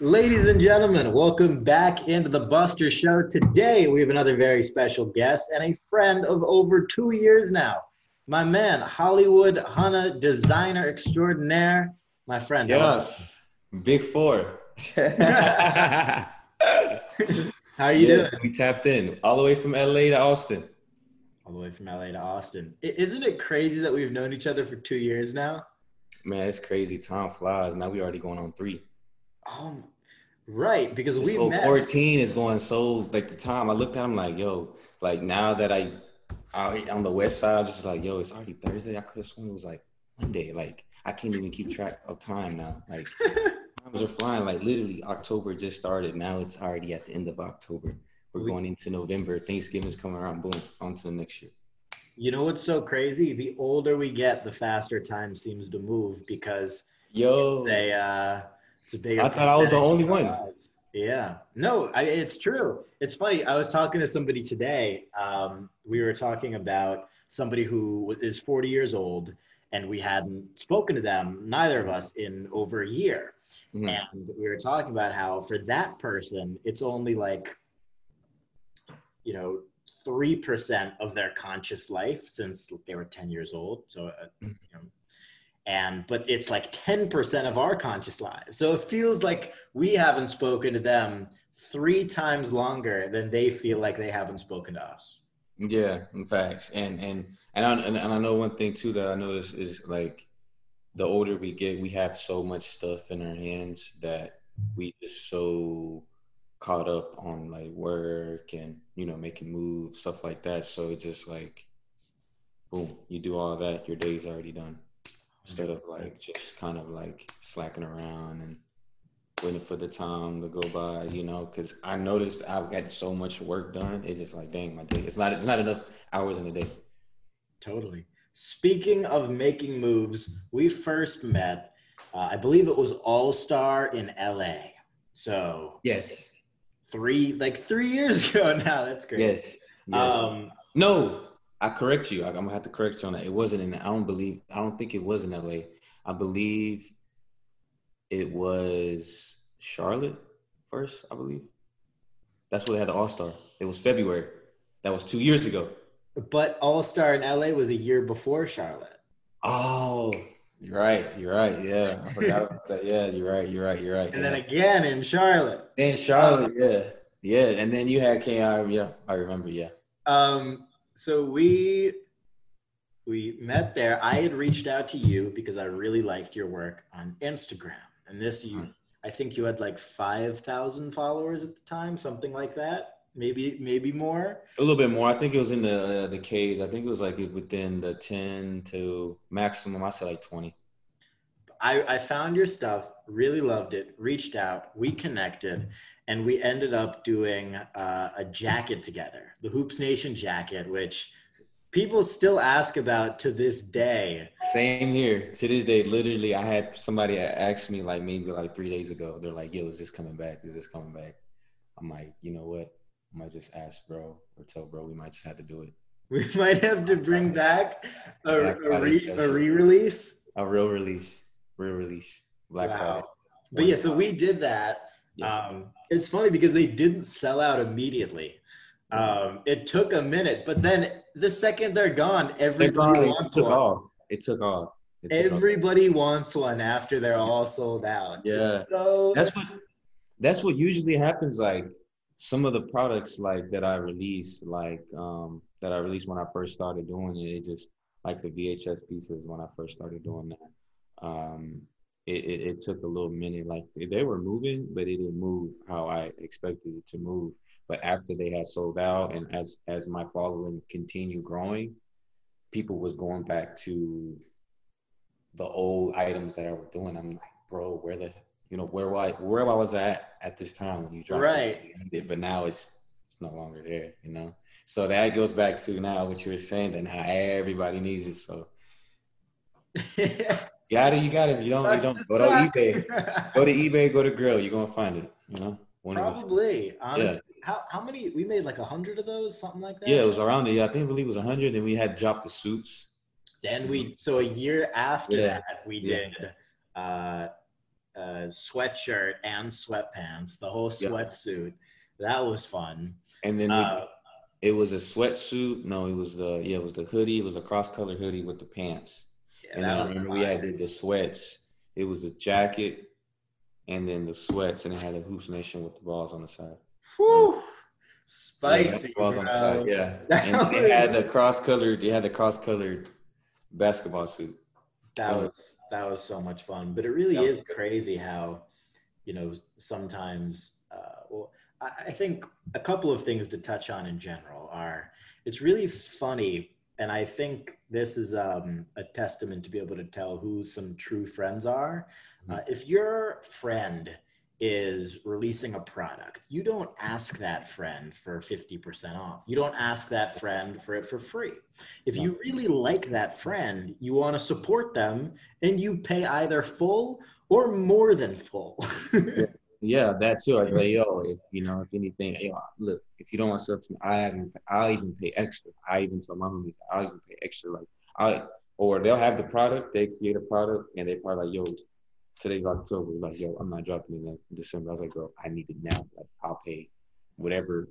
Ladies and gentlemen, welcome back into the Buster Show. Today we have another very special guest and a friend of over two years now. My man, Hollywood Hunna, designer extraordinaire, my friend. Yes, big four. How are you Yes, doing? We tapped in all the way from LA to Austin. All the way from LA to Austin. Isn't it crazy that we've known each other for two years now? Man, it's crazy. Time flies. Now we already going on three. Um, right, because we whole met. quarantine is going so like the time I looked at him like, yo, like now that I out on the west side, I'm just like, yo, it's already Thursday. I could have sworn it was like Monday. Like I can't even keep track of time now. Like times are flying. Like literally October just started. Now it's already at the end of October. We're We- going into November. Thanksgiving's coming around. Boom, on to the next year. You know what's so crazy? The older we get, the faster time seems to move because Yo, they uh it's I thought I was the only one. Yeah. No, I, it's true. It's funny. I was talking to somebody today. Um, we were talking about somebody who is 40 years old, and we hadn't spoken to them, neither of us, in over a year. Mhm. And we were talking about how for that person, it's only like, you know, 3% of their conscious life since they were 10 years old. So, uh, you know, and but it's like 10% of our conscious lives. So it feels like we haven't spoken to them three times longer than they feel like they haven't spoken to us. Yeah, in fact and and and I, and I know one thing too that I notice is like the older we get, we have so much stuff in our hands that we just so caught up on like work and you know making moves, stuff like that. So it's just like, boom, you do all that, your day's already done. Instead of like just kind of like slacking around and waiting for the time to go by, you know, because I noticed I've got so much work done. It's just like, dang, my day. It's not. It's not enough hours in a day. Totally. Speaking of making moves, we first met, uh, I believe it was All Star in LA. So Yes. three, like three years ago now. That's great. Yes. Yes. Um, no, I correct you. I, I'm gonna have to correct you on that. It wasn't in. I don't believe. I don't think it was in LA. I believe it was Charlotte first. I believe. That's where they had the All Star. It was February. That was two years ago. but All Star in LA was a year before Charlotte. Oh, you're right. You're right. Yeah, I forgot about that. Yeah, you're right. You're right. You're right. And then again in Charlotte. In Charlotte, yeah, yeah, and then you had Ki. Yeah, I remember. Yeah, Um, so we we met there. I had reached out to you because I really liked your work on Instagram. And this you Mhm. I think you had like five thousand followers at the time, something like that. Maybe maybe more. a little bit more. I think it was in the uh, the cage. I think it was like within the ten to maximum. I said like twenty. I, I found your stuff, really loved it, reached out, we connected, and we ended up doing uh, a jacket together, the Hoops Nation jacket, which people still ask about to this day. Same here. To this day, literally, I had somebody ask me like maybe like three days ago. They're like, "Yo, is this coming back? Is this coming back?" I'm like, you know what? I might just ask bro or tell bro. We might just have to do it. We might have to bring back a, a, re, a re-release. A real release, real release, Black Friday. But yeah, so we did that. Yes. Um, it's funny because they didn't sell out immediately. Um, it took a minute, but then the second they're gone, everybody it wants took one. off. It took off. It took off. Everybody wants one after they're all sold out. Yeah. So that's what that's what usually happens like some of the products like that i release like um that i released when i first started doing it it just like the vhs pieces when i first started doing that um it, it, it took a little minute like they were moving but it didn't move how i expected it to move but after they had sold out and as as my following continued growing people was going back to the old items that i were doing i'm like bro where the you know where I where I was at at this time when you dropped Right. this, but now it's it's no longer there, you know. So that goes back to now what you were saying, then how everybody needs it. So got it, you got it. If you don't, you don't. Go to eBay. Go to eBay. Go to Grailed. You're gonna find it. You know. Probably. Honestly, how how many? We made like a hundred of those, something like that. Yeah, it was around there. Yeah, I think I believe it was a 100, and we had dropped the suits. Then we so a year after Yeah. that we Yeah. did uh, a sweatshirt and sweatpants, the whole Yeah. sweatsuit. That was fun. And then we, Uh, it was a sweatsuit. No, it was the yeah, it was the hoodie. It was a cross color hoodie with the pants. Yeah, and I remember we had the, the sweats. It was a jacket, and then the sweats, and it had a hoops nation with the balls on the side. Whew. Yeah, Spicy. on the side, yeah. And they had the cross colored. They had the cross colored basketball suit. that Uh, was that was so much fun but it really is crazy how you know sometimes uh, well I, I think a couple of things to touch on in general are it's really funny and i think this is um, a testament to be able to tell who some true friends are. Uh, if your friend is releasing a product you don't ask that friend for 50% off. You don't ask that friend for it for free. If you really like that friend, you want to support them and you pay either full or more than full. Yeah, that too. I was like, yo, if you know, if anything, yo, look, if you don't want stuff to me, I even, I'll even pay extra. I even tell my homies, I'll even pay extra. Like, I or they'll have the product, they create a product, and they probably like, yo, today's October, like, yo, I'm not dropping it in December. I was like, bro, I need it now. Like, I'll pay whatever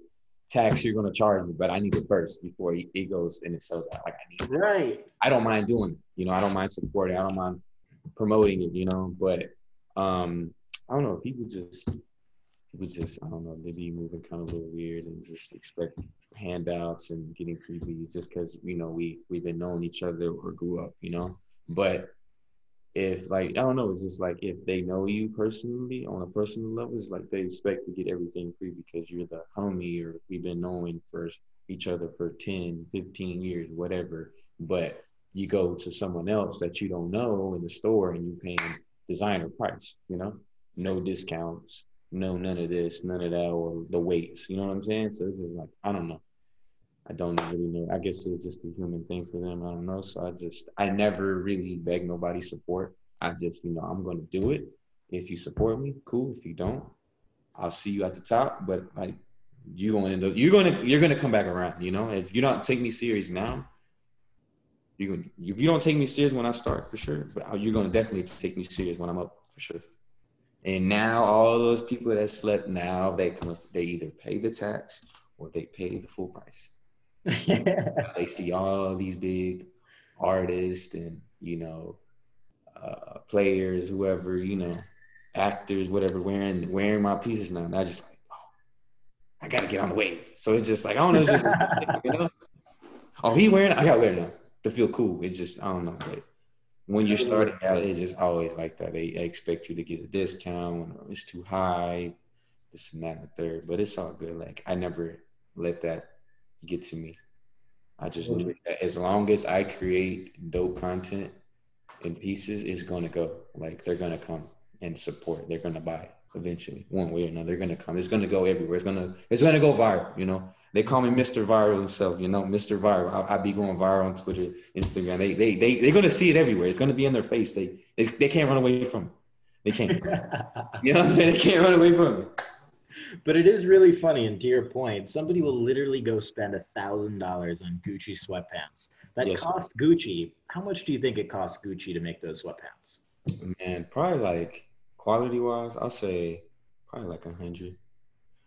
tax you're gonna charge me, but I need it first before it it goes and it sells out. Like, I need it. right. I don't mind doing it. You know, I don't mind supporting. I don't mind promoting it. You know, but um, I don't know. People just people just I don't know. They be moving kind of a little weird and just expect handouts and getting freebies just because you know we we've been knowing each other or grew up. You know, but if like I don't know, it's just like if they know you personally on a personal level, it's like they expect to get everything free because you're the homie or we've been knowing for each other for 10, 15 years, whatever. But you go to someone else that you don't know in the store and you paying designer price, you know, no discounts, no none of this, none of that, or the weights. You know what I'm saying? So it's just like I don't know. I don't really know. I guess it's just a human thing for them. I don't know. So I just I never really beg nobody's support. I just you know I'm gonna do it. If you support me, cool. If you don't, I'll see you at the top. But like you to end up, you're gonna you're gonna come back around. You know, if you don't take me serious now, you if you don't take me serious when I start for sure, but you're gonna definitely take me serious when I'm up for sure. And now all those people that slept now they come they either pay the tax or they pay the full price. They see all these big artists and you know uh, players, whoever you know, actors, whatever, wearing wearing my pieces now. And I just like, oh, I gotta get on the wave. So it's just like I don't know, it's just you know, oh he wearing, it, I gotta wear it now to feel cool. It's just I don't know, but when you're starting out, it's just always like that. They, expect you to get a discount or it's too high, this and that and the third. But it's all good. Like I never let that get to me. I just mm-hmm. knew that as long as I create dope content and pieces, it's gonna go. Like they're gonna come and support. They're gonna buy eventually, one way or another. They're gonna come. It's gonna go everywhere. It's gonna it's gonna go viral. You know, they call me Mr. Viral himself. You know, Mr. Viral. I, I be going viral on Twitter, Instagram. They they they they're gonna see it everywhere. It's gonna be in their face. They they, they can't run away from it. They can't. you know what I'm saying? They can't run away from it. but it is really funny and to your point somebody will literally go spend a thousand dollars on gucci sweatpants that Yes. cost gucci how much do you think it cost gucci to make those sweatpants Man, probably like quality wise, I'll say probably like a hundred.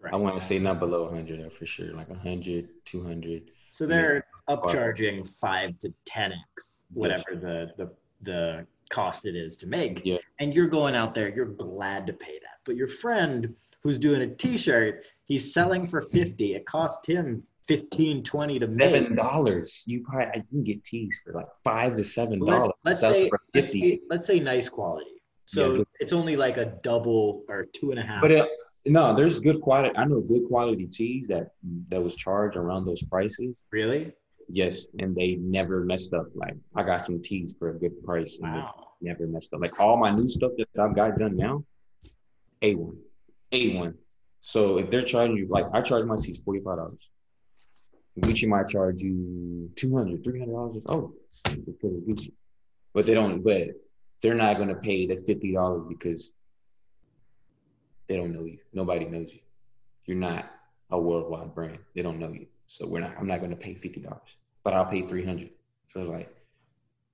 Right. I want to say not below 100 for sure, like 100, 200. so they're upcharging 5 to 10x whatever the the the cost it is to make. Yeah. and you're going out there you're glad to pay that. But your friend who's doing a t-shirt he's selling for 50 it cost him 15 20 to make. Seven dollars. You probably I can get tees for like five to seven let's, dollars. let's say for let's say let's say nice quality. So Yeah, it's only like a double or two and a half. But it, no, there's good quality. I know good quality tees that that was charged around those prices. really Yes, and they never messed up. Like I got some tees for a good price, and wow never messed up. Like all my new stuff that I've got done now, a one, a one. So if they're charging you, like I charge my tees forty five dollars. Gucci might charge you 200 $300. Oh, because of Gucci. But they don't, but they're not going to pay the $50 because they don't know you. Nobody knows you. You're not a worldwide brand. They don't know you. So we're not, I'm not going to pay $50, but I'll pay 300. So it's like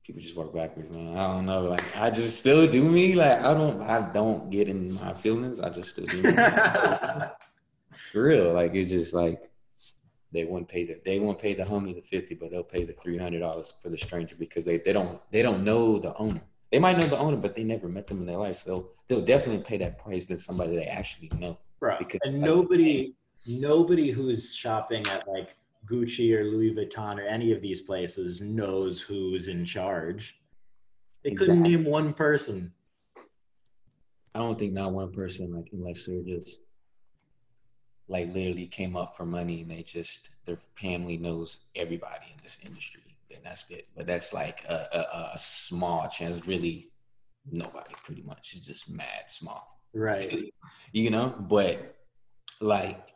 people just work backwards, man. I don't know. Like I just still do me. Like I don't I don't get in my feelings. I just still do me. For real. Like it's just like they won't pay the they won't pay the homie the 50, but they'll pay the three hundred dollars for the stranger because they, they don't they don't know the owner. They might know the owner, but they never met them in their life. So they'll they'll definitely pay that price to somebody they actually know. Right. Because and like, nobody nobody who's shopping at like Gucci or Louis Vuitton or any of these places knows who's in charge. They couldn't name one person. I don't think not one person, like unless they're just like literally came up for money and they just their family knows everybody in this industry and that's it. But that's like a, a, a small chance. Really, nobody pretty much. It's just mad small. Right. you know, but like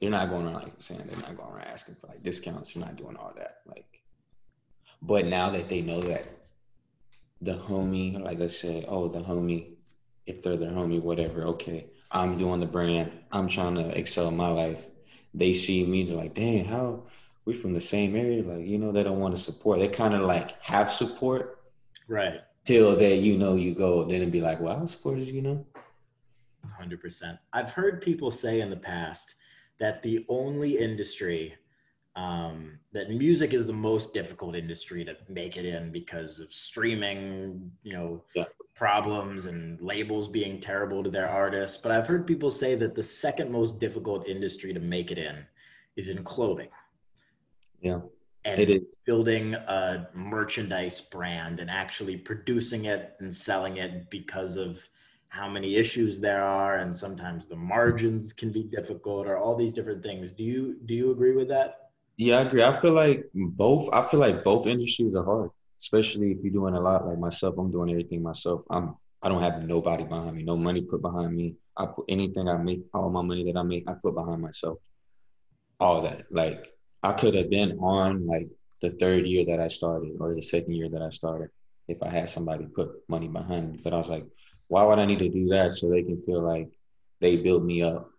you're not going around like saying they're not going around asking for like discounts. You're not doing all that. Like, but now that they know that the homie, like let's say, oh, the homie, if they're their homie, whatever, okay, I'm doing the brand. I'm trying to excel in my life. They see me, they're like, dang, how we from the same area? Like, you know, they don't want to support. They kind of like have support. Right. Till that, you know, you go, then it'd be like, well, I supported you know. 100%. I've heard people say in the past that the only industry um, that music is the most difficult industry to make it in because of streaming, you know, yeah. problems and labels being terrible to their artists. But I've heard people say that the second most difficult industry to make it in is in clothing. Yeah. And it is. building a merchandise brand and actually producing it and selling it because of how many issues there are and sometimes the margins can be difficult or all these different things. Do you do you agree with that? Yeah, I agree. I feel like both. I feel like both industries are hard, especially if you're doing a lot. Like myself, I'm doing everything myself. I'm. I don't have nobody behind me, no money put behind me. I put anything I make, all my money that I make, I put behind myself. All that. Like I could have been on like the third year that I started or the second year that I started if I had somebody put money behind me. But I was like, why would I need to do that so they can feel like they build me up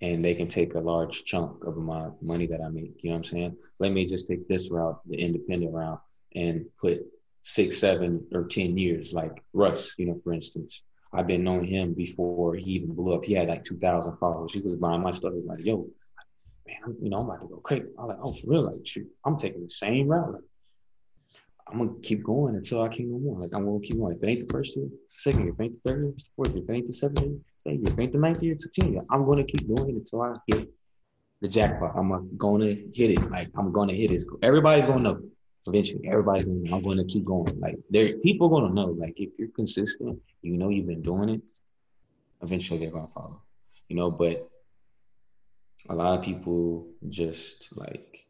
and they can take a large chunk of my money that I make. You know what I'm saying? Let me just take this route, the independent route, and put six, seven, or ten years, like Russ. You know, for instance, I've been knowing him before he even blew up. He had like two thousand followers. He was buying my stuff. He was like, "Yo, man, you know, I'm about to go crazy." I'm like, "Oh, for real? Like, shoot, I'm taking the same route. Like, I'm gonna keep going until I can no more. Like, I'm gonna keep going. If it ain't the first year, it's the second year. If it ain't the third year, it's the fourth year. If it ain't the seventh year, eighth year, If ain't the ninth year, it's a 10 year. I'm going to keep doing it until I hit the jackpot. I'm going to hit it. Like, I'm going to hit it. Everybody's going to know. Eventually, everybody's going to I'm going to keep going. Like, there, people going to know. Like, if you're consistent, you know you've been doing it, eventually they're to follow. You know, but a lot of people just like,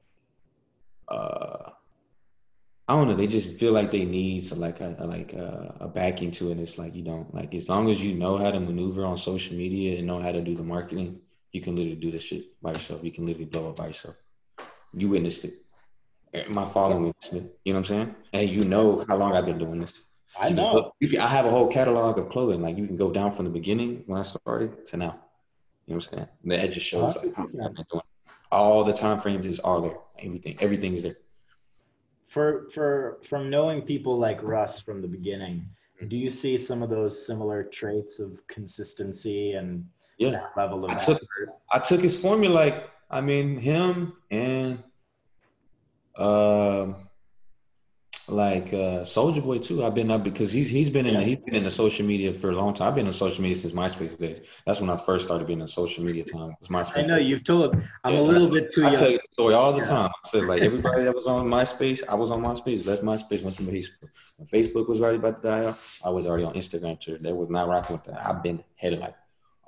uh, I don't know. They just feel like they need some, like a, like a, a, backing to it. And it's like you don't like as long as you know how to maneuver on social media and know how to do the marketing, you can literally do this shit by yourself. You can literally blow up by yourself. You witnessed it. Eh, my following witnessed it. You know what I'm saying? And you know how long I've been doing this. I you know. Can, you can, I have a whole catalog of clothing. Like you can go down from the beginning when I started to now. You know what I'm saying? That just shows like how I've been doing. All the time frames is all there. Everything, everything is there for for from knowing people like Russ from the beginning, mm-hmm. do you see some of those similar traits of consistency and yeah level of I took, I took his formula like I mean him and um like uh Soulja Boy too. I've been up because he's he's been in yeah. the, he's been in the social media for a long time. I've been in social media since MySpace days. That's when I first started being in social media time. Was MySpace. I know days. you've told. I'm yeah, a little bit too. I young. tell you the story all the yeah. time. I said like everybody that was on MySpace, I was on MySpace. Left MySpace, went to Facebook. When Facebook was already about to die off, I was already on Instagram too. They was not rocking with that. I've been headed like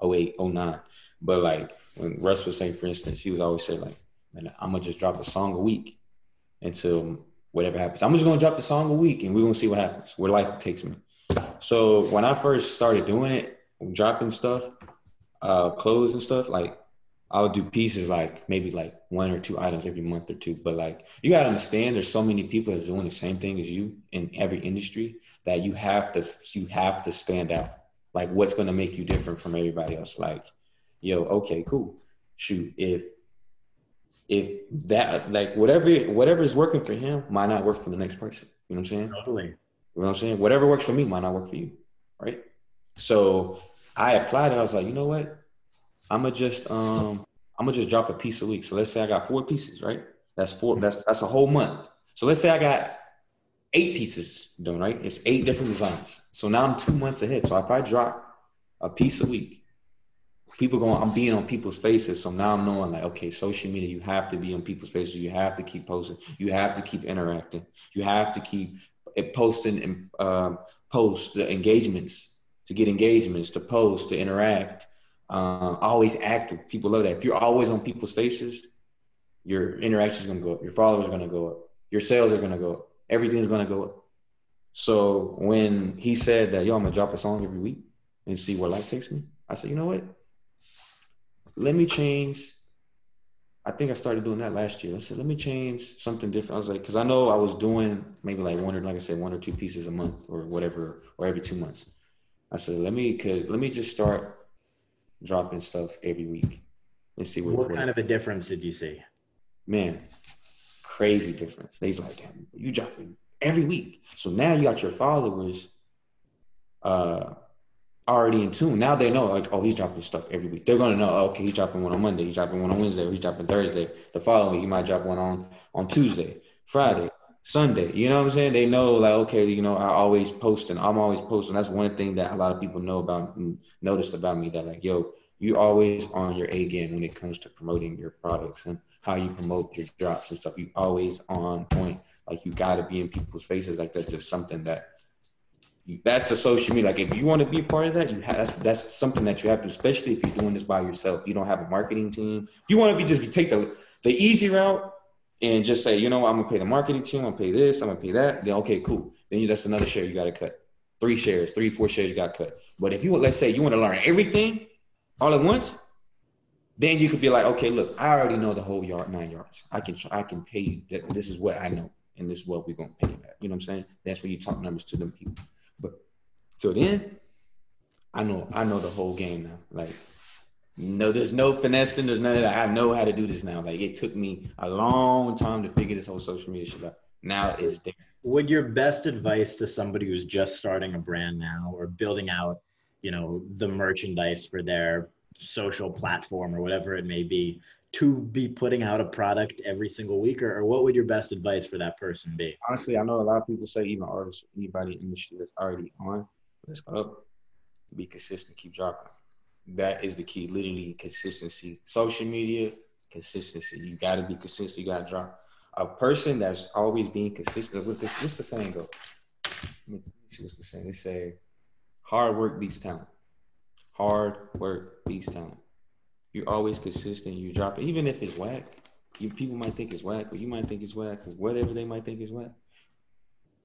08, 09. But like when Russ was saying, for instance, he was always saying like, man, I'm gonna just drop a song a week until whatever happens. I'm just gonna drop the song a week and we're gonna see what happens, where life takes me. So when I first started doing it, dropping stuff, uh, clothes and stuff, like I would do pieces like maybe like one or two items every month or two. But like you gotta understand there's so many people that's doing the same thing as you in every industry that you have to you have to stand out. Like what's gonna make you different from everybody else? Like, yo, okay, cool. Shoot, if if that like whatever whatever is working for him might not work for the next person. You know what I'm saying? Totally. You know what I'm saying? Whatever works for me might not work for you, right? So I applied it. I was like, you know what? I'm gonna just um I'm gonna just drop a piece a week. So let's say I got four pieces, right? That's four. That's that's a whole month. So let's say I got eight pieces done, right? It's eight different designs. So now I'm two months ahead. So if I drop a piece a week, people going, I'm being on people's faces. So now I'm knowing like, okay, social media, you have to be on people's faces. You have to keep posting. You have to keep interacting. You have to keep posting and um, post the engagements to get engagements, to post, to interact. Uh, always active. People love that. If you're always on people's faces, your interaction is going to go up. Your followers are going to go up. Your sales are going to go up. Everything's going to go up. So when he said that, yo, I'm going to drop a song every week and see where life takes me, I said, you know what? Let me change. I think I started doing that last year. I said, let me change something different. I was like, because I know I was doing maybe like one or, like I said, one or two pieces a month or whatever, or every two months. I said, let me, could, let me just start dropping stuff every week and see what. What kind of a difference did you see? Man, crazy difference. They's like, damn, you dropping every week. So now you got your followers uh, already in tune. Now they know, like, oh, he's dropping stuff every week. They're gonna know, oh, okay, he's dropping one on Monday, he's dropping one on Wednesday, he's dropping Thursday. The following week, he might drop one on on Tuesday, Friday, Sunday. You know what I'm saying? They know, like, okay, you know, I always posting. I'm always posting. That's one thing that a lot of people know about, noticed about me. That like, yo, you always on your A game when it comes to promoting your products and how you promote your drops and stuff. You always on point. Like you got to be in people's faces. Like that's just something that that's the social media. Like if you want to be part of that, you have that's, that's something that you have to, especially if you're doing this by yourself. You don't have a marketing team. You want to be just take the the easy route and just say, you know, I'm gonna pay the marketing team. I'm gonna pay this. I'm gonna pay that. Then okay, cool. Then you, that's another share you got to cut. Three shares, three, four shares you got cut. But if you let's say you want to learn everything all at once, then you could be like, okay, look, I already know the whole yard, nine yards. I can I can pay you that this is what I know, and this is what we're gonna pay you back. You know what I'm saying? That's when you talk numbers to them people. So then I know I know the whole game now. Like no, there's no finessing, there's none of that. I know how to do this now. Like it took me a long time to figure this whole social media shit out. Now it's there. Would your best advice to somebody who's just starting a brand now or building out, you know, the merchandise for their social platform or whatever it may be to be putting out a product every single week or, or, what would your best advice for that person be honestly i know a lot of people say even artists anybody in the industry that's already on let's go. up be consistent keep dropping that is the key literally consistency social media consistency you got to be consistent you got to drop a person that's always being consistent with this what's the saying go see what's the saying they say hard work beats talent hard work beats talent. You're always consistent. You drop it, even if it's whack. You people might think it's whack, or you might think it's whack, or whatever they might think is whack.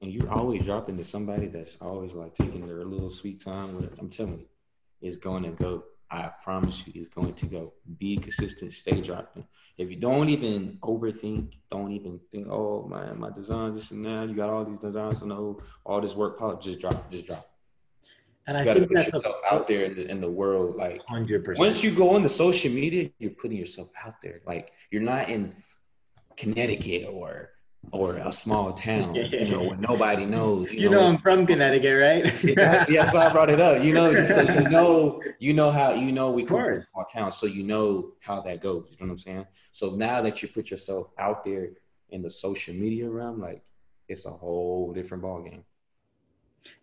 And you're always dropping to somebody that's always like taking their little sweet time. With it. I'm telling you, it's going to go. I promise you, it's going to go. Be consistent. Stay dropping. If you don't even overthink, don't even think, oh man, my designs this and that. You got all these designs and all, all this work. Just drop. Just drop. And you I think that's yourself a, out there in the, in the world. Like 100%. once you go on the social media, you're putting yourself out there. Like you're not in Connecticut or or a small town, you know, where nobody knows. You, you know, know, I'm from Connecticut, right? yeah, that's why I brought it up. You know, so you know, you know how you know we come from small town, so you know how that goes. You know what I'm saying? So now that you put yourself out there in the social media realm, like it's a whole different ball game.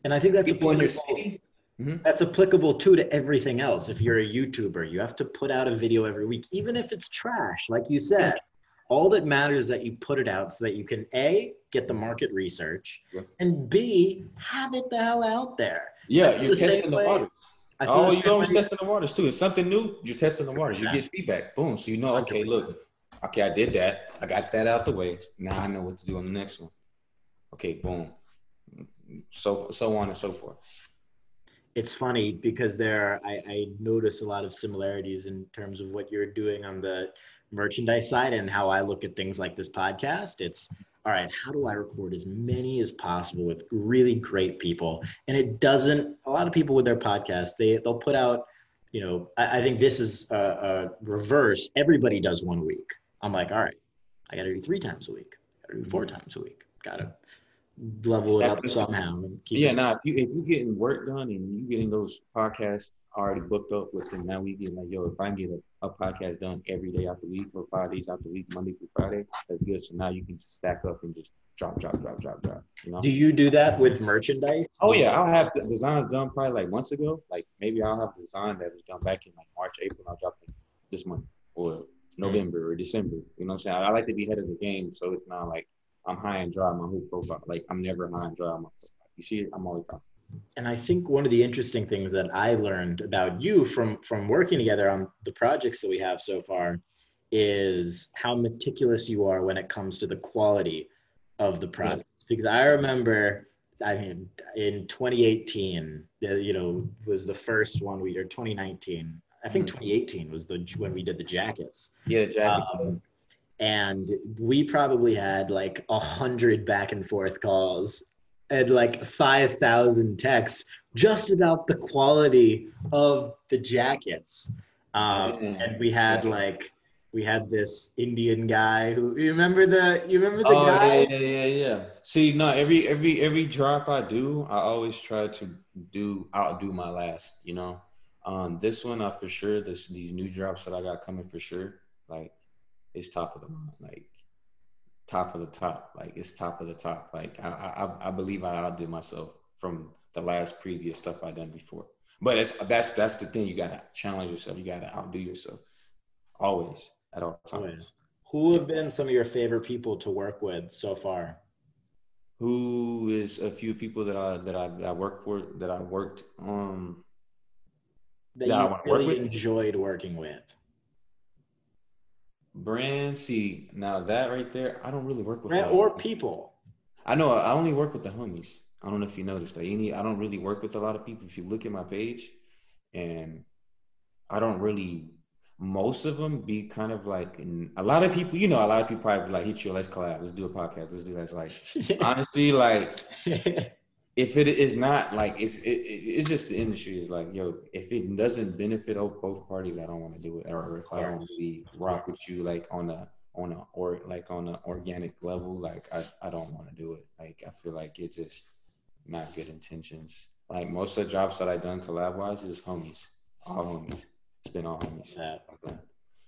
And I think that's people in your city Mm-hmm. That's applicable too to everything else. If you're a YouTuber, you have to put out a video every week, even if it's trash, like you said. All that matters is that you put it out so that you can A, get the market research, yeah. and B, have it the hell out there. Yeah, you're the testing the waters. Oh, you're always testing the waters too. It's something new, you're testing the waters. You get feedback. Boom. So you know, okay, look, okay, I did that. I got that out the way. Now I know what to do on the next one. Okay, boom. So so on and so forth it's funny because there I, I notice a lot of similarities in terms of what you're doing on the merchandise side and how I look at things like this podcast. It's all right, how do I record as many as possible with really great people? And it doesn't, a lot of people with their podcast, they, they'll put out, you know, I, I think this is a, a, reverse. Everybody does one week. I'm like, all right, I got to do three times a week, got to do four times a week, got to level it up somehow. yeah, now nah, if you if you're getting work done and you're getting those podcasts already booked up with them, now we get like, yo, if I can get a, a podcast done every day the week or five days the week, Monday through Friday, that's good. So now you can stack up and just drop, drop, drop, drop, drop. You know? Do you do that with merchandise? Oh yeah, I'll have the designs done probably like months ago. Like maybe I'll have design that was done back in like March, April. I'll drop it this month or November or December. You know what I'm saying? I, I like to be ahead of the game, so it's not like I'm high and dry on my whole profile. Like I'm never high and dry on my profile. You see, I'm always dropping. And I think one of the interesting things that I learned about you from from working together on the projects that we have so far is how meticulous you are when it comes to the quality of the projects. Because I remember, I mean, in 2018, you know, was the first one we or 2019. I think mm-hmm. 2018 was the when we did the jackets. Yeah, jackets. Um, and we probably had like a hundred back and forth calls and like 5,000 texts just about the quality of the jackets. Um, and we had like, we had this Indian guy who you remember the you remember the oh, guy? Yeah, yeah, yeah, See, no, every every every drop I do, I always try to do outdo my last, you know. Um, this one I for sure, this these new drops that I got coming for sure, like it's top of the line. Like top of the top. Like it's top of the top. Like I I, I believe I outdid myself from the last previous stuff I done before. But it's that's that's the thing. You gotta challenge yourself. You gotta outdo yourself. Always at all times. Who have been some of your favorite people to work with so far? Who is a few people that I that I, that I work for that I worked um that, that you really work enjoyed working with? Brand, see now that right there, I don't really work with Brand or people. I know I only work with the homies. I don't know if you noticed that. Any, I don't really work with a lot of people. If you look at my page, and I don't really. Most of them be kind of like a lot of people. You know, a lot of people probably like hit you. Let's collab. Let's do a podcast. Let's do that. It's like honestly, like if it is not like it's it, it's just the industry is like yo if it doesn't benefit both parties i don't want to do it or if i don't really rock with you like on a on a or like on an organic level like i, I don't want to do it. Like i feel like it just not good intentions. Like most of the jobs that i done collab wise is homies all homies. It's been all homies. Yeah.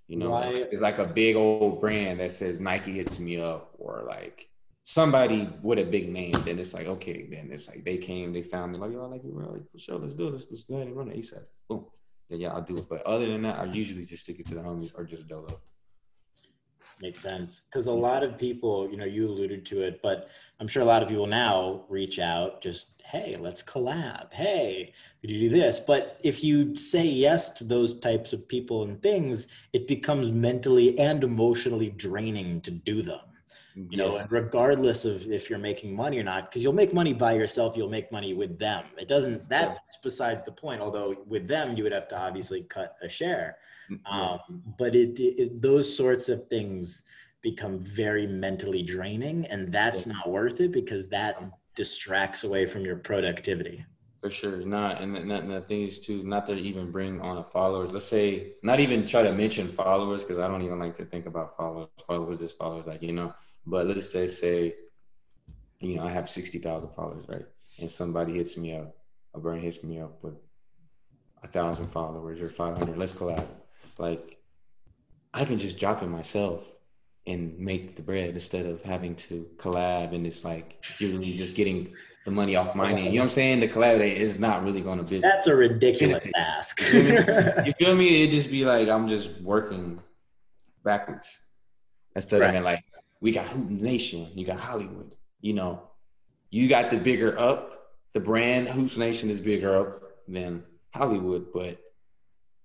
you know Why? it's like a big old brand that says nike hits me up or like somebody with a big name, then it's like, okay, then it's like they came, they found me, like, I like you, bro. Like, for sure, let's do this. Let's go ahead and run it ASAP. Boom. Then yeah, I'll do it. But other than that, I usually just stick it to the homies or just dolo. Makes sense. Because a lot of people, you know, you alluded to it, but I'm sure a lot of people now reach out just, hey, let's collab. Hey, could you do this? But if you say yes to those types of people and things, it becomes mentally and emotionally draining to do them you yes. know and regardless of if you're making money or not because you'll make money by yourself you'll make money with them it doesn't that's yeah. besides the point although with them you would have to obviously cut a share mm, um, but it, it, those sorts of things become very mentally draining and that's yeah. not worth it because that distracts away from your productivity for sure not and, and, and the thing is too not to even bring on a followers let's say not even try to mention followers because i don't even like to think about followers followers is followers like you know but let's say, say, you know, I have 60,000 followers, right? And somebody hits me up, a brand hits me up with a thousand followers or 500, let's collab. Like, I can just drop it myself and make the bread instead of having to collab. And it's like, you're just getting the money off my name. You know what I'm saying? The collab is not really going to be. That's a ridiculous benefit. ask. you, feel me? It'd just be like, I'm just working backwards instead right. of like, we got Hoop Nation, you got Hollywood. You know, you got the bigger up. The brand Hoops Nation is bigger up than Hollywood, but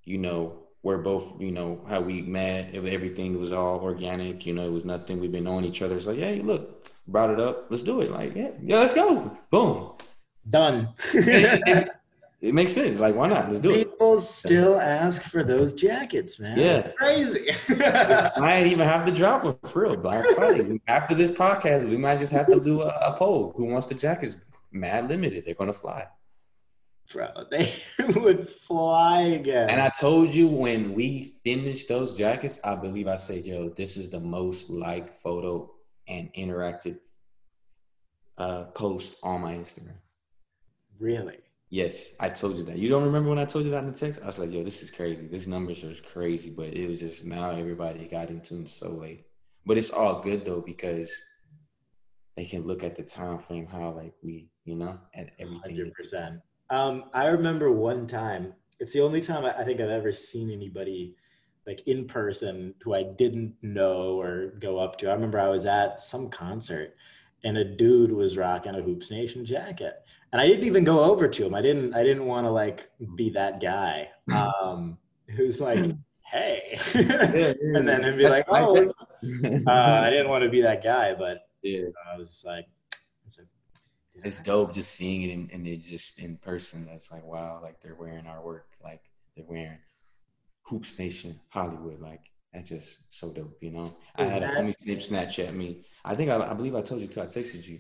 you know, we're both, you know, how we met, everything was all organic, you know, it was nothing. We've been knowing each other. It's like, hey, look, brought it up. Let's do it. Like, yeah, yeah, let's go. Boom. Done. it makes sense. Like, why not? Let's do People it. People still ask for those jackets, man. Yeah, crazy. I might even have to drop them for real. Black Friday. After this podcast, we might just have to do a, a poll. Who wants the jackets? Mad limited. They're gonna fly. Bro, they would fly again. And I told you when we finished those jackets, I believe I said, "Yo, this is the most like photo and interactive uh, post on my Instagram. Really? Yes, I told you that. You don't remember when I told you that in the text? I was like, yo, this is crazy. This numbers are crazy, but it was just now everybody got in tune so late. But it's all good though because they can look at the time frame how like we, you know, at everything. Hundred percent. Um, I remember one time. It's the only time I think I've ever seen anybody like in person who I didn't know or go up to. I remember I was at some concert and a dude was rocking a Hoops Nation jacket. And I didn't even go over to him. I didn't I didn't want to like be that guy. Um who's like, hey. yeah, yeah, and then he'd be That's like, oh uh, I didn't want to be that guy, but yeah, I was just like, it's dope just seeing it in, and it just in person. That's like wow, like they're wearing our work, like they're wearing Hoops Nation Hollywood, like that's just so dope, you know. Is I had that... a homie snip Snapchat me. I think I, I believe I told you too. I texted you,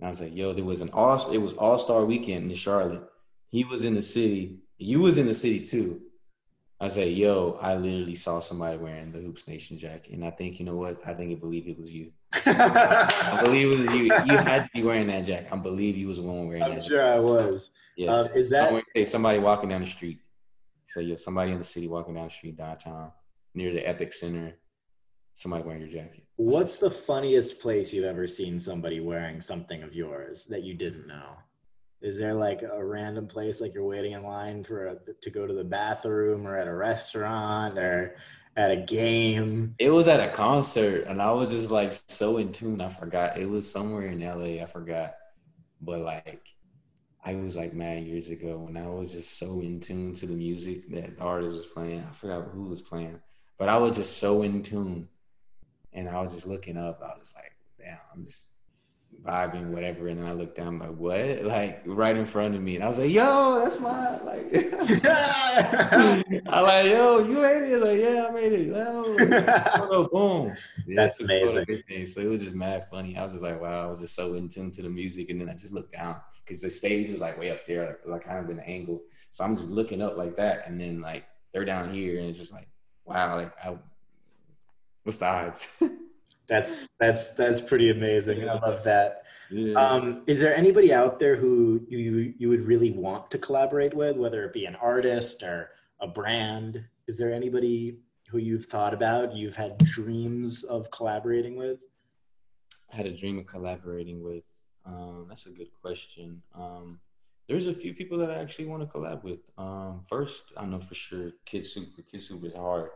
and I was like, "Yo, there was an all. It was All Star Weekend in Charlotte. He was in the city. You was in the city too. I was like, "Yo, I literally saw somebody wearing the Hoops Nation jacket, and I think you know what? I think I believe it was you. I believe it was you. You had to be wearing that jacket. I believe you was the one wearing I'm that. I'm sure I was. Yes. Um, is that somebody walking down the street? So yo, somebody in the city walking down the street downtown near the EpiCentre, somebody wearing your jacket. What's the funniest place you've ever seen somebody wearing something of yours that you didn't know? Is there like a random place like you're waiting in line for a, to go to the bathroom or at a restaurant or at a game? It was at a concert and I was just like so in tune. I forgot. It was somewhere in LA. I forgot. But like I was like mad years ago when I was just so in tune to the music that the artist was playing. I forgot who was playing. But I was just so in tune, and I was just looking up. I was like, damn, I'm just vibing, whatever. And then I looked down, like, what? Like right in front of me, and I was like, yo, that's my like. I like, yo, you made it. Like, yeah, I made it. Yo, oh, boom. Yeah, that's amazing. So it was just mad funny. I was just like, wow, I was just so in tune to the music, and then I just looked down because the stage was like way up there, like, like kind of an angle. So I'm just looking up like that, and then like they're down here, and it's just like wow, like I, what's the odds? that's that's that's pretty amazing. I love that. Yeah. Um, is there anybody out there who you you would really want to collaborate with, whether it be an artist or a brand? Is there anybody who you've thought about, you've had dreams of collaborating with? I had a dream of collaborating with. Um, that's a good question. Um, there's a few people that I actually want to collab with. Um, first, I know for sure Kid Super. Kid Super is hard.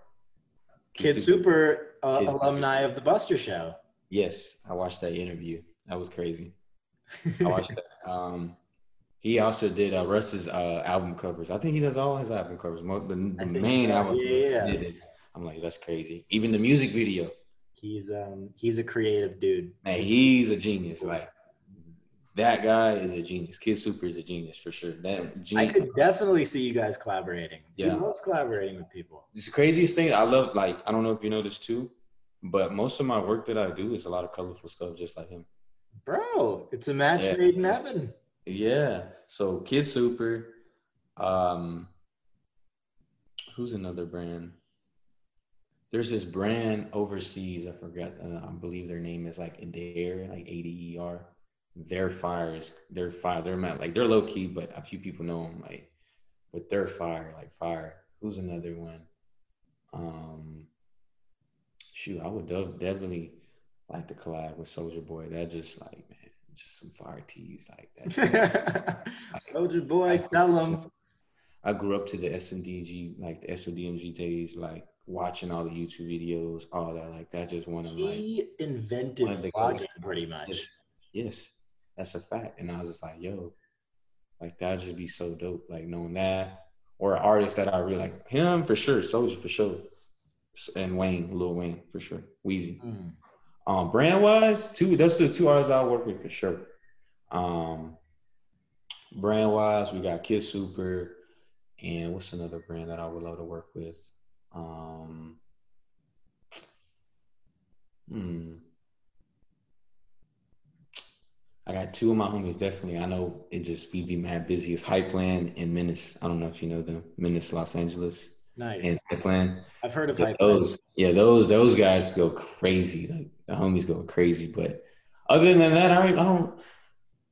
Kid, Kid Super, uh, Kid alumni Super. of the Buster Show. Yes, I watched that interview. That was crazy. I watched that. Um, he also did uh, Russ's uh, album covers. I think he does all his album covers. Most, the, the main so. album yeah, yeah. I'm like, that's crazy. Even the music video. He's um he's a creative dude. Man, he's a genius. Like that guy is a genius. Kid Super is a genius for sure. That genius. I could definitely see you guys collaborating. Yeah, he loves collaborating with people. It's the craziest thing. I love like I don't know if you know this too, but most of my work that I do is a lot of colorful stuff, just like him. Bro, it's a match yeah. made in heaven. Yeah. So Kid Super, um, who's another brand? There's this brand overseas. I forgot. Uh, I believe their name is like Adair, like A D E R their fire is their fire. They're not like they're low key, but a few people know them. Like, with their fire, like fire. Who's another one? Um, shoot, I would definitely like to collab with Soulja Boy. That just like man, just some fire teas like that. Soulja Boy, tell them. I grew up to the SMDG, like the SODMG days, like watching all the YouTube videos, all that. Like that just one of he like invented vlogging pretty much. Yes. That's a fact. And I was just like, yo, like that'd just be so dope. Like knowing that. Or artists that I really like. Him for sure, Soulja for sure. And Wayne, Lil Wayne for sure. Weezy. Mm. Um, brand wise, two those are the two artists I work with for sure. Um brand wise, we got Kid Super and what's another brand that I would love to work with? Um hmm. I got two of my homies definitely. I know it just we be mad busy. It's Hypeland and Menace. I don't know if you know them. Menace, Los Angeles. Nice. And Hypeland. I've heard of Hypeland. Those, yeah, those those guys go crazy. Like the homies go crazy. But other than that, I, I don't.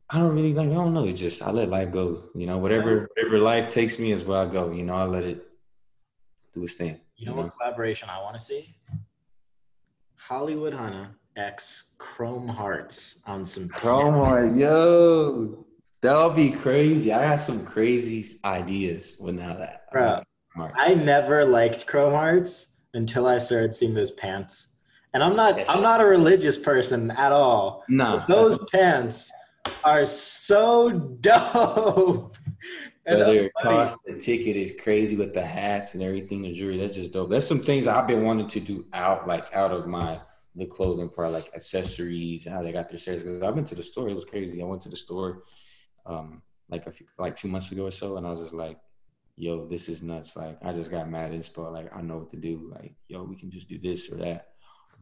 I don't really like. I don't know. It just I let life go. You know, whatever whatever life takes me is where I go. You know, I let it do its thing. You know, what collaboration I want to see? Hollywood Hunna X Chrome Hearts on some Chrome Heart, yo, that'll be crazy. I got some crazy ideas with now that. Bro, I never liked Chrome Hearts until I started seeing those pants. And I'm not I'm not a religious person at all. Nah. those pants are so dope. Whether it costs the ticket is crazy with the hats and everything, the jewelry, that's just dope. That's some things I've been wanting to do out like out of my the clothing part, like accessories, how they got their sales. Because I've been to the store, it was crazy. I went to the store um like a few, like two months ago or so, and I was just like, "Yo, this is nuts!" Like I just got mad inspo. Like I know what to do. Like yo, we can just do this or that.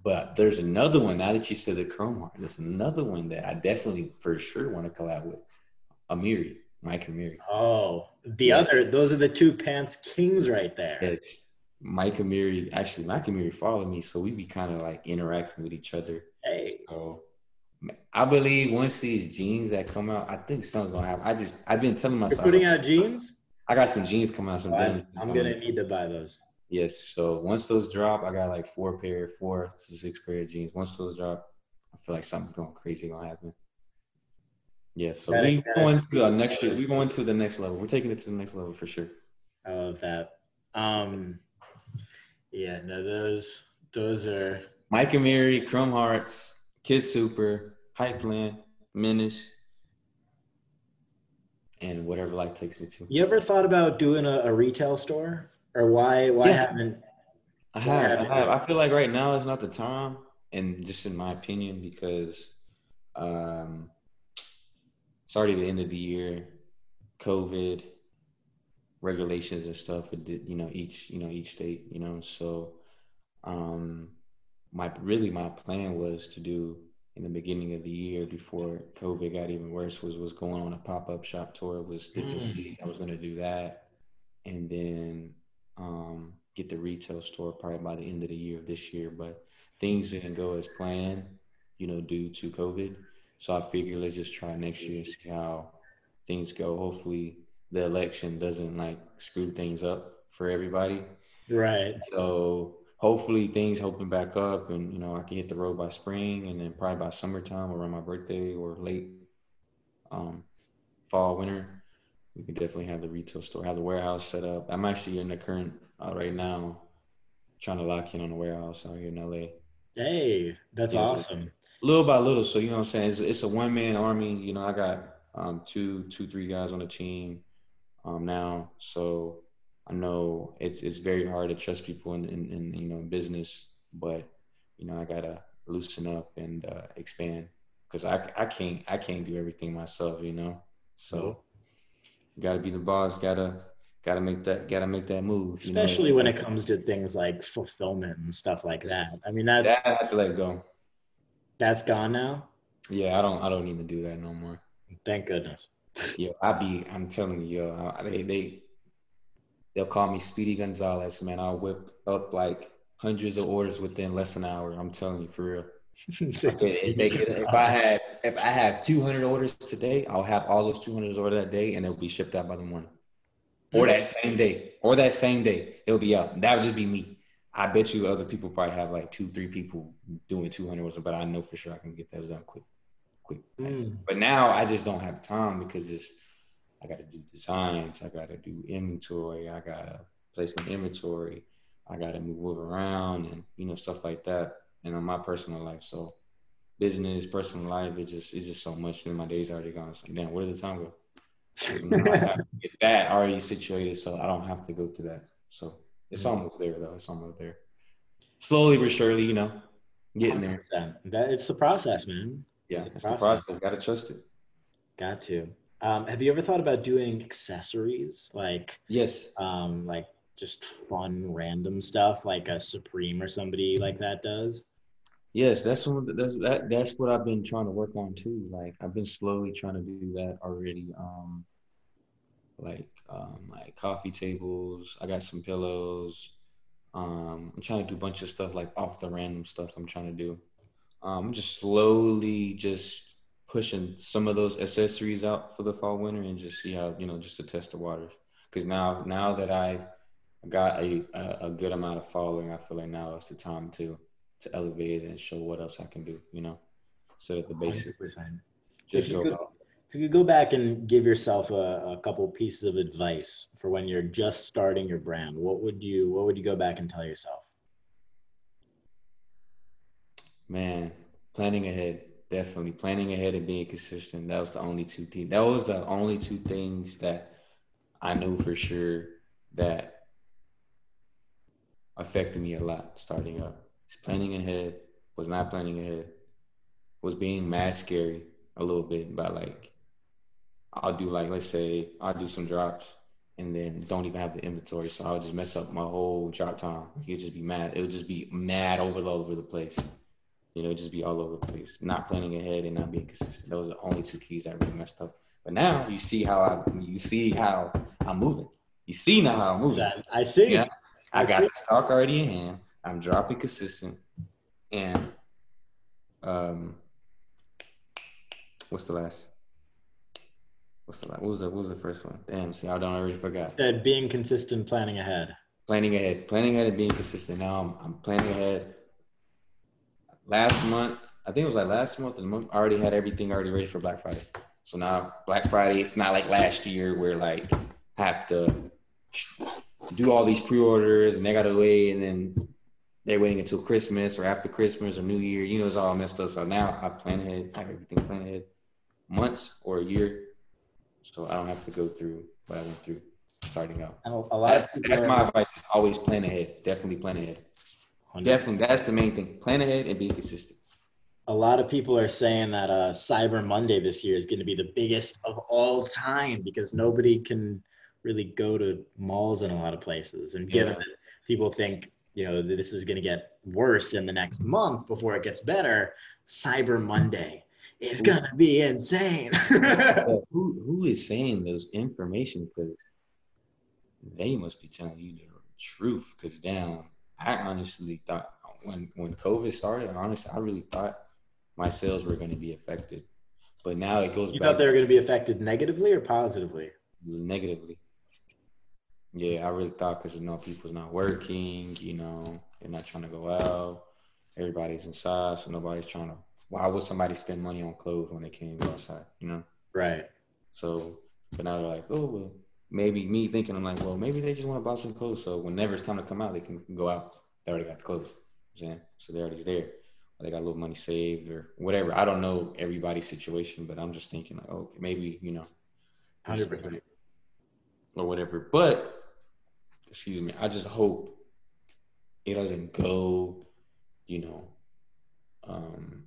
But there's another one now that you said the Chrome Heart. There's another one that I definitely for sure want to collab with. Amiri, Mike Amiri. Oh, the yeah. other. Those are the two pants kings right there. It's Mike Amiri. Actually, Mike Amiri followed me, so we be kind of like interacting with each other. Hey. So I believe once these jeans that come out, I think something's gonna happen. I just I've been telling myself. You're putting out jeans. I got some jeans coming out. Some. I'm, I'm gonna need to buy those. Yes. So once those drop, I got like four pair, four to six pair of jeans. Once those drop, I feel like something's going crazy gonna happen. Yeah. So that we going to the next. We going to the next level. We're taking it to the next level for sure. I love that. Um, yeah. No, those those are Mike Amiri, Chrome Hearts, Kid Super, Hype Plan, Menace, and whatever life takes me to. You ever thought about doing a, a retail store? or why why yeah. haven't I have, I have. I feel like right now is not the time, and just in my opinion, because um, it's already the end of the year, COVID regulations and stuff. You know, each you know each state. You know, so um, my really my plan was to do in the beginning of the year before COVID got even worse was was going on a pop up shop tour. It was different mm. cities. I was going to do that, and then um, get the retail store probably by the end of the year of this year. But things didn't go as planned, you know, due to COVID. So I figured let's just try next year, see how things go. Hopefully the election doesn't like screw things up for everybody. Right. So hopefully things open back up and you know I can hit the road by spring and then probably by summertime around my birthday or late um, fall winter we can definitely have the retail store, have the warehouse set up. I'm actually in the current uh, right now, trying to lock in on the warehouse out here in LA. Hey, that's yeah, awesome. little by little, so you know what I'm saying. It's, it's a one man army. You know, I got um, two, two, three guys on the team um, now, so I know it's it's very hard to trust people in, in, in you know business, but you know I gotta loosen up and uh, expand because I I can't I can't do everything myself. You know, so got to be the boss. Got to got to make that got to make that move. Especially know? when it comes to things like fulfillment and stuff like that. I mean, that's that I have to let go. That's gone now. Yeah, I don't I don't even do that no more. Thank goodness. Yeah, I be I'm telling you, yo, they they they'll call me Speedy Gonzalez, man. I'll whip up like hundreds of orders within less than an hour. I'm telling you for real. if I have if I have 200 orders today, I'll have all those 200 orders that day, and it'll be shipped out by the morning, or that same day, or that same day it'll be out. That would just be me. I bet you other people probably have like two, three people doing 200 orders, but I know for sure I can get that done quick, quick. Mm. But now I just don't have time because it's I got to do designs, I got to do inventory, I got to place my inventory, I got to move around, and you know stuff like that and on my personal life. So business, personal life, it's just it's just so much. And my days already gone. So damn, where did the time go? So I have to get that already situated, so I don't have to go to that. So it's mm-hmm. almost there, though. It's almost there. Slowly but surely, you know, getting there. That it's the process, man. Yeah, it's, the process. process. Got to trust it. Got to. Um, have you ever thought about doing accessories like yes, um, like just fun random stuff like a Supreme or somebody like that does? Yes, that's what that's that that's what I've been trying to work on too. Like I've been slowly trying to do that already. Um like um like coffee tables. I got some pillows. Um I'm trying to do a bunch of stuff like off the random stuff I'm trying to do. Um I'm just slowly just pushing some of those accessories out for the fall winter and just see how you know just to test the waters. Because now now that I've got a, a, good amount of following, I feel like now is the time to to elevate it and show what else I can do. You know, so of the basic. 100%. Just If you go could- If you could go back and give yourself a, a couple pieces of advice for when you're just starting your brand, what would you what would you go back and tell yourself? Man, planning ahead, definitely planning ahead and being consistent. That was the only two things. That was the only two things that I knew for sure that affected me a lot starting up. It's planning ahead, was not planning ahead, was being mad scary a little bit by like I'll do like let's say I'll do some drops and then don't even have the inventory. So I'll just mess up my whole drop time. You'd just be mad. It would just be mad over over the place. You know, just be all over the place. Not planning ahead and not being consistent. Those are the only two keys that really messed up. But now you see how I you see how I'm moving. You see now how I'm moving. I see. Yeah. I I got see. the stock already in hand. I'm dropping consistent. And um what's the last? What's the last? What was the what was the first one? Damn, see, I don't already forgot. Said being consistent, planning ahead. Planning ahead. Planning ahead and being consistent. Now I'm I'm planning ahead. Last month, I think it was like last month, the month I already had everything already ready for Black Friday. So now Black Friday, it's not like last year where like I have to do all these pre-orders and they gotta wait and then they're waiting until Christmas or after Christmas or New Year. You know, it's all messed up. So now I plan ahead, I have everything planned ahead months or a year. So I don't have to go through what I went through starting out. And a lot That's, that's my advice. is Always plan ahead. Definitely plan ahead. Definitely, that's the main thing. Plan ahead and be consistent. a lot of people are saying that uh, Cyber Monday this year is going to be the biggest of all time because nobody can really go to malls in a lot of places. And given Yeah. that people think, you know, that this is going to get worse in the next month before it gets better, Cyber Monday is going to be insane. who who is saying those information? Because they must be telling you the truth. Because damn, I honestly thought when when COVID started, honestly, I really thought my sales were going to be affected. But now it goes you back thought they were going to be affected negatively or positively? negatively. Yeah, I really thought because you know people's not working, you know, they're not trying to go out. Everybody's inside, so nobody's trying to. Why would somebody spend money on clothes when they can't go outside? You know. Right. So, but now they're like, oh, well, maybe me thinking I'm like, well, maybe they just want to buy some clothes. So whenever it's time to come out, they can go out. They already got the clothes. You know what I'm saying? So they're already there. Or they got a little money saved or whatever. I don't know everybody's situation, but I'm just thinking like, oh, maybe you know, 100%. or whatever. But excuse me, I just hope it doesn't go, you know, um,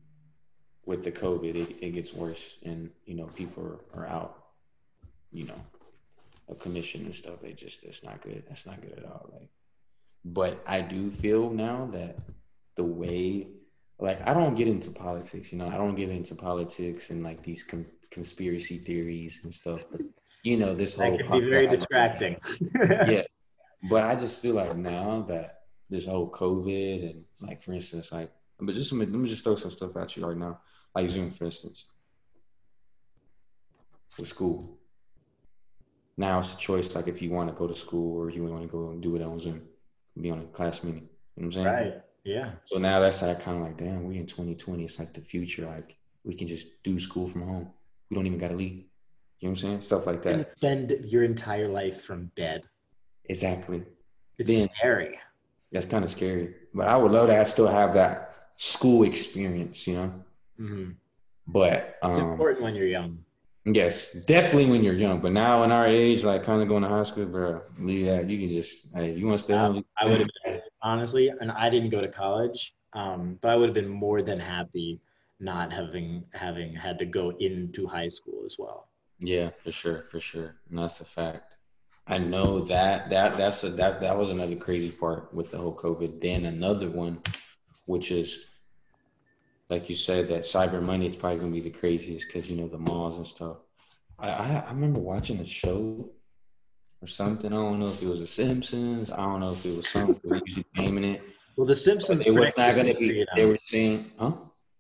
with the COVID, it, it gets worse, and you know, people are, are out, you know, of commission and stuff. They just that's not good. That's not good at all. Like, but I do feel now that the way, like, I don't get into politics. You know, I don't get into politics and like these con- conspiracy theories and stuff. But you know, this whole That can be very distracting. yeah. But I just feel like now that this whole COVID and like for instance, like but just let me just throw some stuff at you right now. Like Zoom, for instance. With school. Now it's a choice like if you want to go to school or if you want to go and do it on Zoom, be on a class meeting. You know what I'm saying? Right. Yeah. So now that's like kind of like, damn, we in 2020. It's like the future. Like we can just do school from home. We don't even gotta leave. You know what I'm saying? Stuff like And that. spend your entire life from bed. Exactly. It's Then- scary. That's kind of scary. But I would love to still have that school experience, you know. hmm But It's um, important when you're young. Yes, definitely when you're young. But now in our age, like kind of going to high school, bro, leave that. You can just, hey, you want to stay home? I would have been, honestly, and I didn't go to college, um, but I would have been more than happy not having having had to go into high school as well. Yeah, for sure, for sure, and that's a fact. I know that that that's a, that that was another crazy part with the whole COVID. Then another one, which is like you said, that Cyber Monday is probably gonna be the craziest because you know the malls and stuff. I, I I remember watching a show or something. I don't know if it was The Simpsons. I don't know if it was something. They usually naming it. Well, The But Simpsons. it was not gonna be. you They were saying, huh?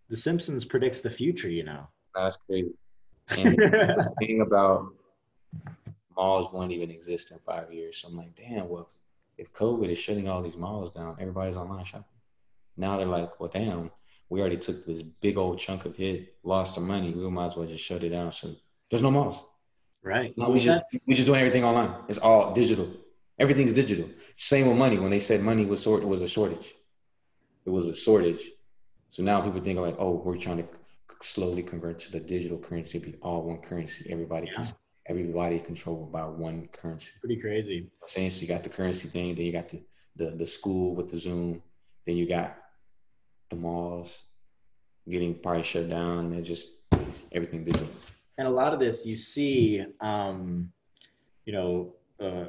The Simpsons predicts the future. You know. That's crazy. And the thing about malls won't even exist in five years. So I'm like, damn, well, if COVID is shutting all these malls down, everybody's online shopping. Now they're like, well, damn, we already took this big old chunk of hit, lost some money. We might as well just shut it down. So there's no malls. Right. No, we just we just doing everything online. It's all digital. Everything's digital. Same with money. When they said money was sort, it was a shortage. It was a shortage. So now people think like, oh, we're trying to slowly convert to the digital currency, be all one currency. Everybody yeah. can, everybody controlled by one currency. Pretty crazy. Saying so. You got the currency thing, then you got the, the the school with the Zoom, then you got the malls getting probably shut down. And just everything digital. And a lot of this you see, um, you know. Uh,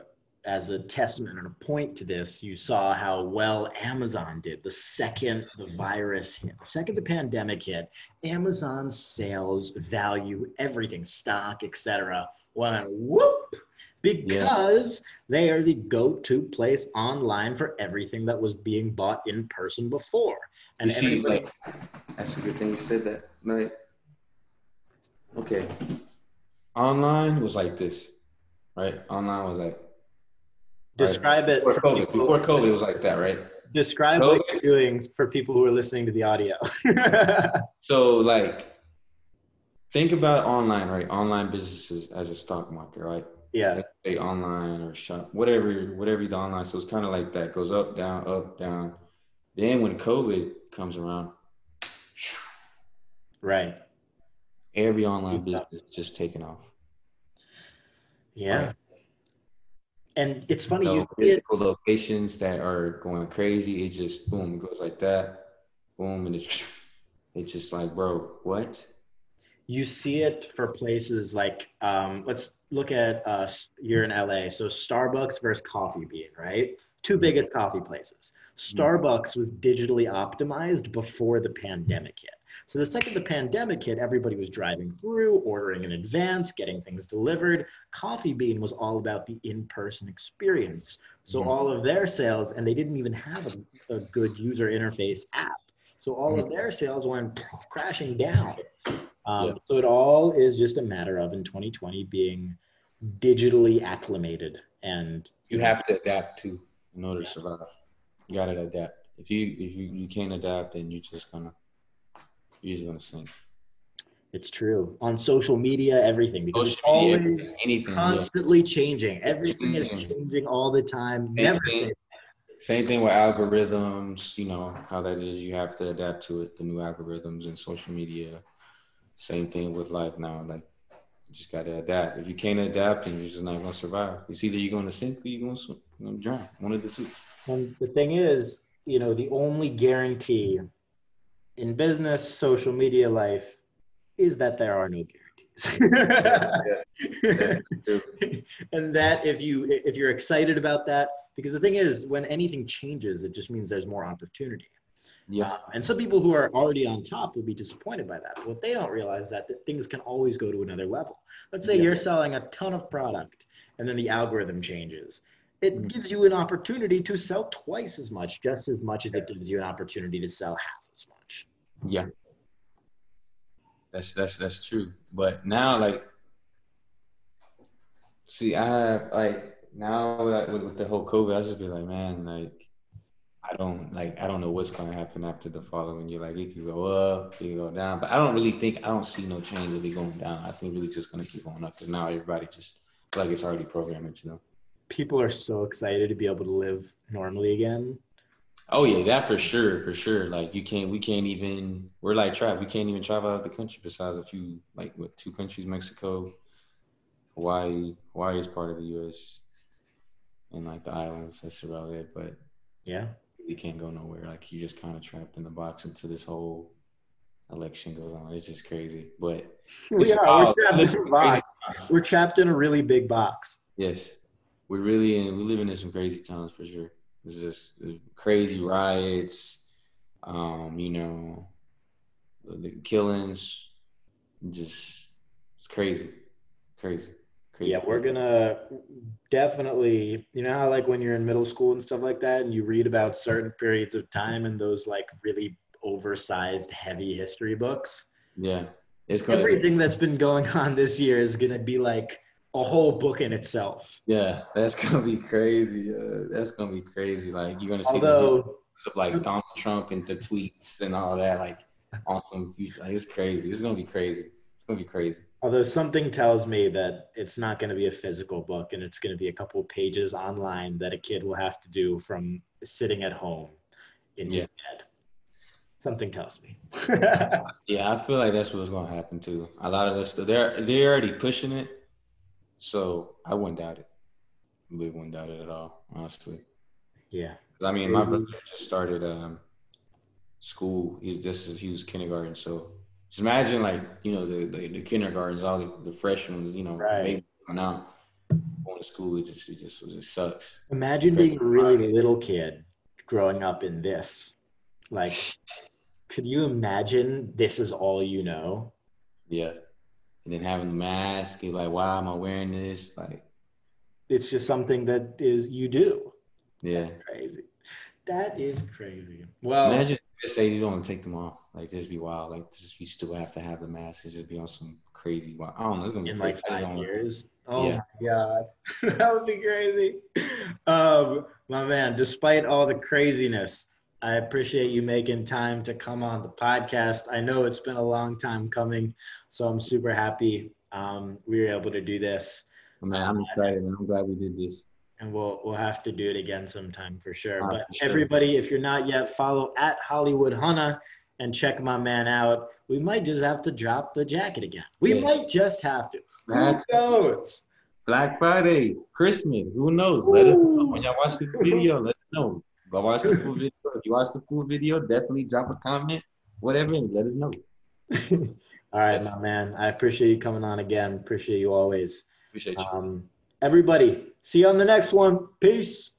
as a testament and a point to this, you saw how well Amazon did the second the virus hit, the second the pandemic hit. Amazon's sales, value, everything, stock, etc., went whoop because yeah. they are the go-to place online for everything that was being bought in person before. And you see, like, that's a good thing you said that. Like, okay, online was like this, right? Online was like Describe right. it. Before COVID, before COVID, it was like that, right? Describe COVID. what you're doing for people who are listening to the audio. so, like, think about online, right? Online businesses as a stock market, right? Yeah. Let's say online or shop, whatever, whatever the online. So it's kind of like that. Goes up, down, up, down. Then when COVID comes around, right? Every online business is just taking off. Yeah. Right? and it's funny you know, physical locations that are going crazy. It just boom, it goes like that, boom, and it's it's just like, bro, what? You see it for places like um, let's look at uh, you're in LA, so Starbucks versus Coffee Bean, right? 2 mm-hmm. biggest coffee places. Mm-hmm. Starbucks was digitally optimized before the pandemic hit. So the second the pandemic hit, everybody was driving through, ordering in advance, getting things delivered. Coffee Bean was all about the in-person experience. So mm-hmm. all of their sales, and they didn't even have a, a good user interface app. So all of their sales went crashing down. Um, yeah. So it all is just a matter of in 2020 being digitally acclimated and you have to adapt to in order to survive. You gotta adapt. If you if you, you can't adapt, then you're just gonna you're just gonna sink. It's true on social media, everything because social it's always anything, constantly yeah. changing. Everything is changing all the time. Same Never thing, same thing with algorithms. You know how that is. You have to adapt to it. The new algorithms and social media. Same thing with life now. Like you just gotta adapt. If you can't adapt, then you're just not gonna survive. It's either you're gonna sink or you're gonna, swim, you're gonna drown. One of the two. And the thing is, you know, the only guarantee in business, social media life is that there are no guarantees. and that if you if you're excited about that, because the thing is, when anything changes, it just means there's more opportunity. Yeah. Um, and some people who are already on top will be disappointed by that. But what they don't realize that, that things can always go to another level. Let's say yeah. you're selling a ton of product and then the algorithm changes it mm-hmm. gives you an opportunity to sell twice as much, just as much as it gives you an opportunity to sell half as much. Yeah. That's that's that's true. But now like see I have like now like, with, with the whole COVID, I just be like, man, like I don't like I don't know what's gonna happen after the following year. Like it could go up, it could go down. But I don't really think I don't see no change really going down. I think really just gonna keep going up because now everybody just like it's already programmed into know. people are so excited to be able to live normally again. Oh yeah, that for sure, for sure. Like you can't, we can't even. We're like trapped. We can't even travel out of the country besides a few, like what two countries: Mexico, Hawaii. Hawaii is part of the U.S. and like the islands. That's about it. But yeah, we can't go nowhere. Like you just kind of trapped in the box until this whole election goes on. It's just crazy. But we are. We're trapped, in a box. we're trapped in a really big box. Yes we're really in, we're living in some crazy times for sure. It's just crazy riots, um, you know, the, the killings, just it's crazy, crazy. Crazy. Yeah, we're gonna definitely, you know, how like when you're in middle school and stuff like that, and you read about certain periods of time in those like really oversized, heavy history books. Yeah. It's gonna Everything that's been going on this year is gonna be like a whole book in itself. yeah, that's gonna be crazy. Uh, that's gonna be crazy. Like you're gonna see Although of like Donald Trump and the tweets and all that. Like on some, like it's crazy. It's gonna be crazy. It's gonna be crazy. Although something tells me that it's not going to be a physical book and it's going to be a couple pages online that a kid will have to do from sitting at home in his bed. Something tells me. Yeah, I feel like that's what's gonna happen too. A lot of this, they're they're already pushing it, so I wouldn't doubt it. I really wouldn't doubt it at all, honestly. Yeah. I mean, my brother just started um, school. He this is he was kindergarten, so just imagine like you know the the, the kindergartens, all the, the freshmen, you know, Right. babies coming out going to school. It just it just it just sucks. Imagine being a really little kid growing up in this. Like, could you imagine this is all you know? Yeah, and then having the mask, you're like, why am I wearing this? Like, It's just something that is you do. yeah. Crazy. That is crazy. Well, Imagine just say you don't want to take them off. Like just be wild. Like just you still have to have the mask. It's just be on some crazy wild. I don't know. It's gonna be in crazy. like five years. Oh Yeah. my god, that would be crazy. Um, my man, despite all the craziness, I appreciate you making time to come on the podcast. I know it's been a long time coming, so I'm super happy um, we were able to do this, Man, I'm excited. Man. I'm glad we did this. And we'll we'll have to do it again sometime for sure. Uh, but sure. everybody, if you're not yet, follow at Hollywood Hunna and check my man out. We might just have to drop the jacket again. We Yeah. might just have to. That's Who knows? Black Friday, Christmas. Who knows? Let us know when y'all watch the video. Let us know. Go watch the full video. If you watch the full video, definitely drop a comment, whatever, and let us know. All right, Yes. my man. I appreciate you coming on again. Appreciate you always. Appreciate you. Um, everybody, see you on the next one. Peace.